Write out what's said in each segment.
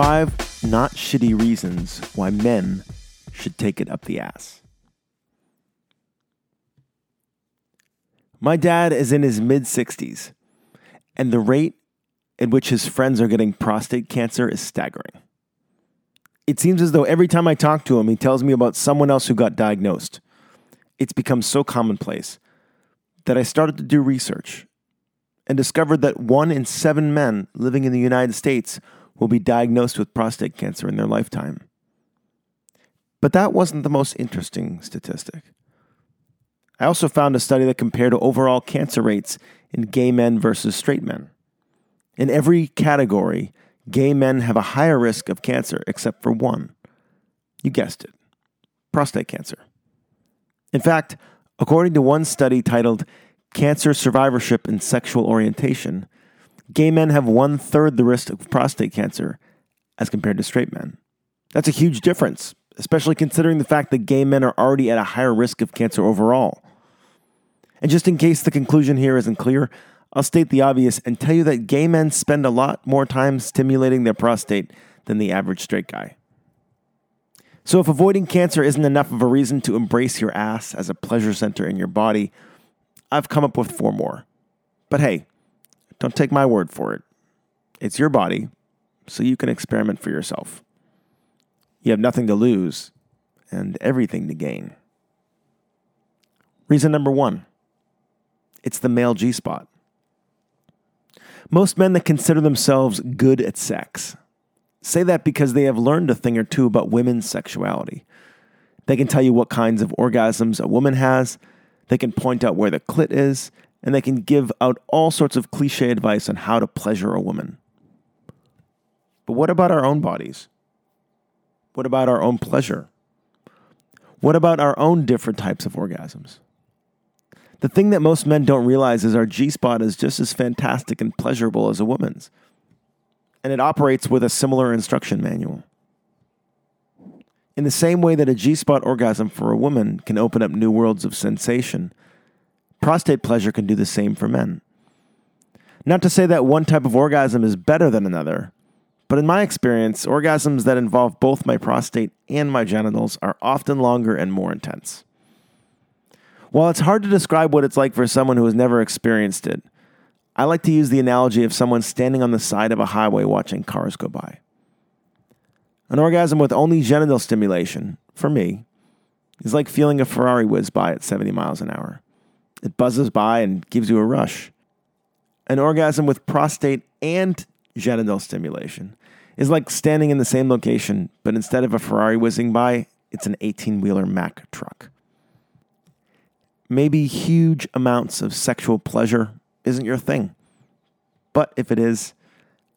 Five not shitty reasons why men should take it up the ass. My dad is in his mid 60s, and the rate at which his friends are getting prostate cancer is staggering. It seems as though every time I talk to him, he tells me about someone else who got diagnosed. It's become so commonplace that I started to do research and discovered that one in seven men living in the United States will be diagnosed with prostate cancer in their lifetime. But that wasn't the most interesting statistic. I also found a study that compared overall cancer rates in gay men versus straight men. In every category, gay men have a higher risk of cancer except for one. You guessed it prostate cancer. In fact, according to one study titled Cancer Survivorship and Sexual Orientation, gay men have one third the risk of prostate cancer as compared to straight men. That's a huge difference, especially considering the fact that gay men are already at a higher risk of cancer overall. And just in case the conclusion here isn't clear, I'll state the obvious and tell you that gay men spend a lot more time stimulating their prostate than the average straight guy. So, if avoiding cancer isn't enough of a reason to embrace your ass as a pleasure center in your body, I've come up with four more. But hey, don't take my word for it. It's your body, so you can experiment for yourself. You have nothing to lose and everything to gain. Reason number one it's the male G spot. Most men that consider themselves good at sex say that because they have learned a thing or two about women's sexuality. They can tell you what kinds of orgasms a woman has, they can point out where the clit is, and they can give out all sorts of cliche advice on how to pleasure a woman. But what about our own bodies? What about our own pleasure? What about our own different types of orgasms? The thing that most men don't realize is our G spot is just as fantastic and pleasurable as a woman's, and it operates with a similar instruction manual. In the same way that a G spot orgasm for a woman can open up new worlds of sensation, prostate pleasure can do the same for men. Not to say that one type of orgasm is better than another, but in my experience, orgasms that involve both my prostate and my genitals are often longer and more intense. While it's hard to describe what it's like for someone who has never experienced it, I like to use the analogy of someone standing on the side of a highway watching cars go by. An orgasm with only genital stimulation, for me, is like feeling a Ferrari whiz by at 70 miles an hour. It buzzes by and gives you a rush. An orgasm with prostate and genital stimulation is like standing in the same location, but instead of a Ferrari whizzing by, it's an 18 wheeler Mack truck. Maybe huge amounts of sexual pleasure isn't your thing. But if it is,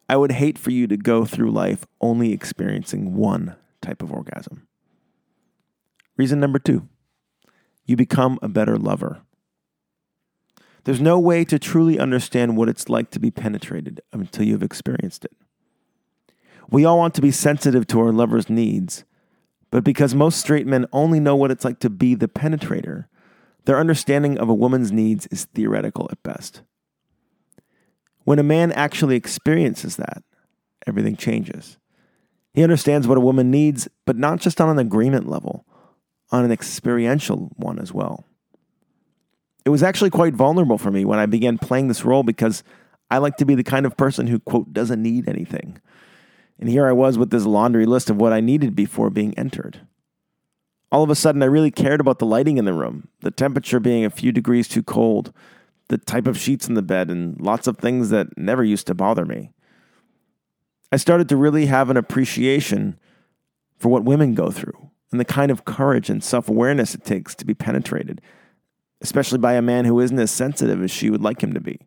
I would hate for you to go through life only experiencing one type of orgasm. Reason number two you become a better lover. There's no way to truly understand what it's like to be penetrated until you've experienced it. We all want to be sensitive to our lover's needs, but because most straight men only know what it's like to be the penetrator, their understanding of a woman's needs is theoretical at best. When a man actually experiences that, everything changes. He understands what a woman needs, but not just on an agreement level, on an experiential one as well. It was actually quite vulnerable for me when I began playing this role because I like to be the kind of person who, quote, doesn't need anything. And here I was with this laundry list of what I needed before being entered. All of a sudden, I really cared about the lighting in the room, the temperature being a few degrees too cold, the type of sheets in the bed, and lots of things that never used to bother me. I started to really have an appreciation for what women go through and the kind of courage and self awareness it takes to be penetrated especially by a man who isn't as sensitive as she would like him to be.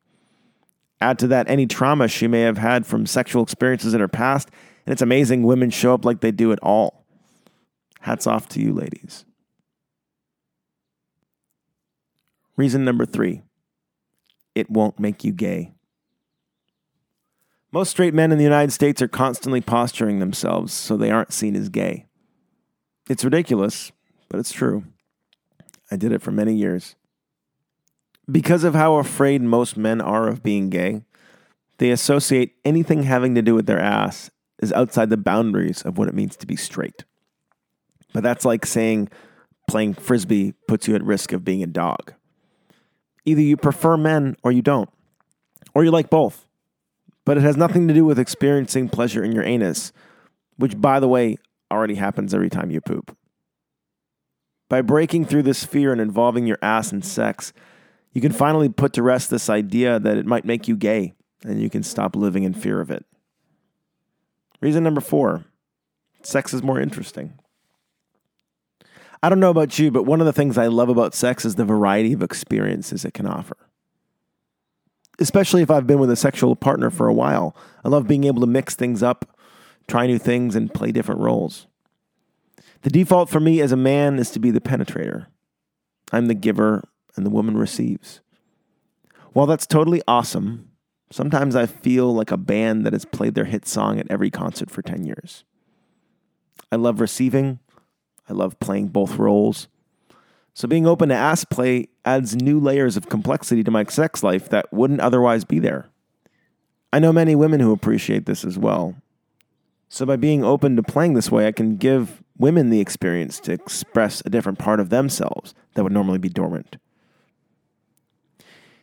Add to that any trauma she may have had from sexual experiences in her past, and it's amazing women show up like they do at all. Hats off to you, ladies. Reason number three it won't make you gay. Most straight men in the United States are constantly posturing themselves so they aren't seen as gay. It's ridiculous, but it's true. I did it for many years. Because of how afraid most men are of being gay, they associate anything having to do with their ass is outside the boundaries of what it means to be straight. But that's like saying playing frisbee puts you at risk of being a dog. Either you prefer men or you don't, or you like both. But it has nothing to do with experiencing pleasure in your anus, which, by the way, already happens every time you poop. By breaking through this fear and involving your ass in sex, you can finally put to rest this idea that it might make you gay and you can stop living in fear of it. Reason number four sex is more interesting. I don't know about you, but one of the things I love about sex is the variety of experiences it can offer. Especially if I've been with a sexual partner for a while. I love being able to mix things up, try new things, and play different roles. The default for me as a man is to be the penetrator. I'm the giver, and the woman receives. While that's totally awesome, sometimes I feel like a band that has played their hit song at every concert for 10 years. I love receiving, I love playing both roles. So being open to ass play adds new layers of complexity to my sex life that wouldn't otherwise be there. I know many women who appreciate this as well. So by being open to playing this way, I can give women the experience to express a different part of themselves that would normally be dormant.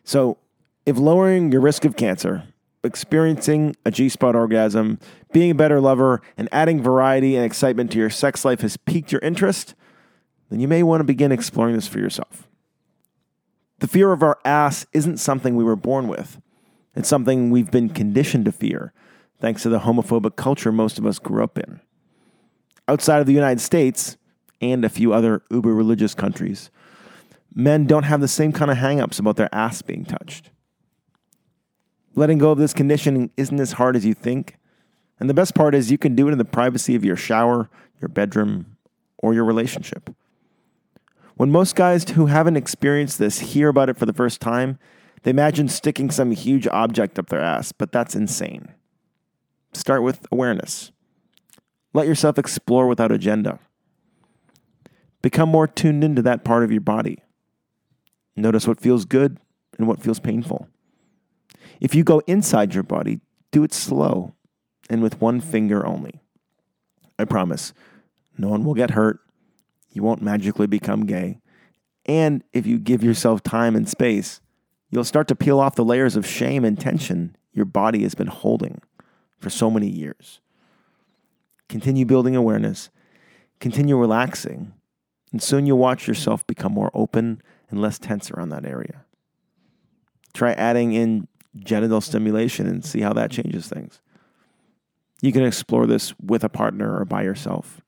So, if lowering your risk of cancer, experiencing a G spot orgasm, being a better lover, and adding variety and excitement to your sex life has piqued your interest, then you may want to begin exploring this for yourself. The fear of our ass isn't something we were born with, it's something we've been conditioned to fear, thanks to the homophobic culture most of us grew up in. Outside of the United States and a few other uber religious countries, men don't have the same kind of hangups about their ass being touched. Letting go of this conditioning isn't as hard as you think. And the best part is you can do it in the privacy of your shower, your bedroom, or your relationship. When most guys who haven't experienced this hear about it for the first time, they imagine sticking some huge object up their ass, but that's insane. Start with awareness. Let yourself explore without agenda. Become more tuned into that part of your body. Notice what feels good and what feels painful. If you go inside your body, do it slow and with one finger only. I promise, no one will get hurt. You won't magically become gay. And if you give yourself time and space, you'll start to peel off the layers of shame and tension your body has been holding for so many years. Continue building awareness, continue relaxing, and soon you'll watch yourself become more open and less tense around that area. Try adding in genital stimulation and see how that changes things. You can explore this with a partner or by yourself.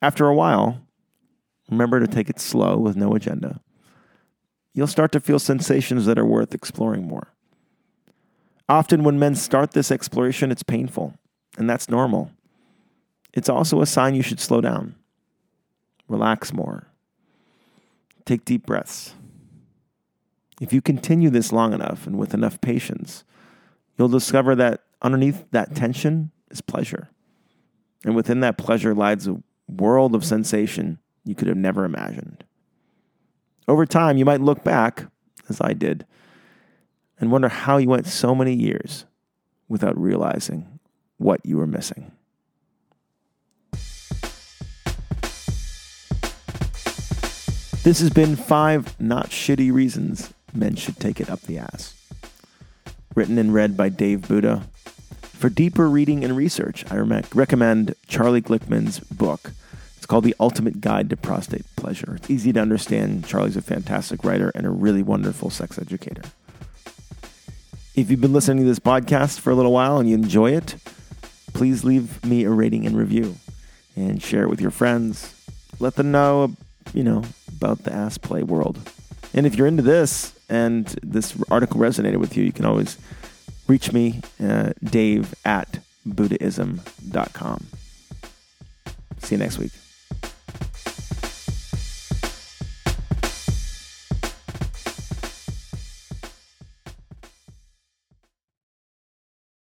After a while, remember to take it slow with no agenda. You'll start to feel sensations that are worth exploring more. Often, when men start this exploration, it's painful, and that's normal. It's also a sign you should slow down, relax more, Take deep breaths. If you continue this long enough and with enough patience, you'll discover that underneath that tension is pleasure. And within that pleasure lies a world of sensation you could have never imagined. Over time, you might look back, as I did, and wonder how you went so many years without realizing what you were missing. This has been five not shitty reasons men should take it up the ass. Written and read by Dave Buddha. For deeper reading and research, I recommend Charlie Glickman's book. It's called The Ultimate Guide to Prostate Pleasure. It's easy to understand. Charlie's a fantastic writer and a really wonderful sex educator. If you've been listening to this podcast for a little while and you enjoy it, please leave me a rating and review and share it with your friends. Let them know, you know, about the ass play world. And if you're into this and this article resonated with you, you can always reach me, uh, dave at buddhism.com. See you next week.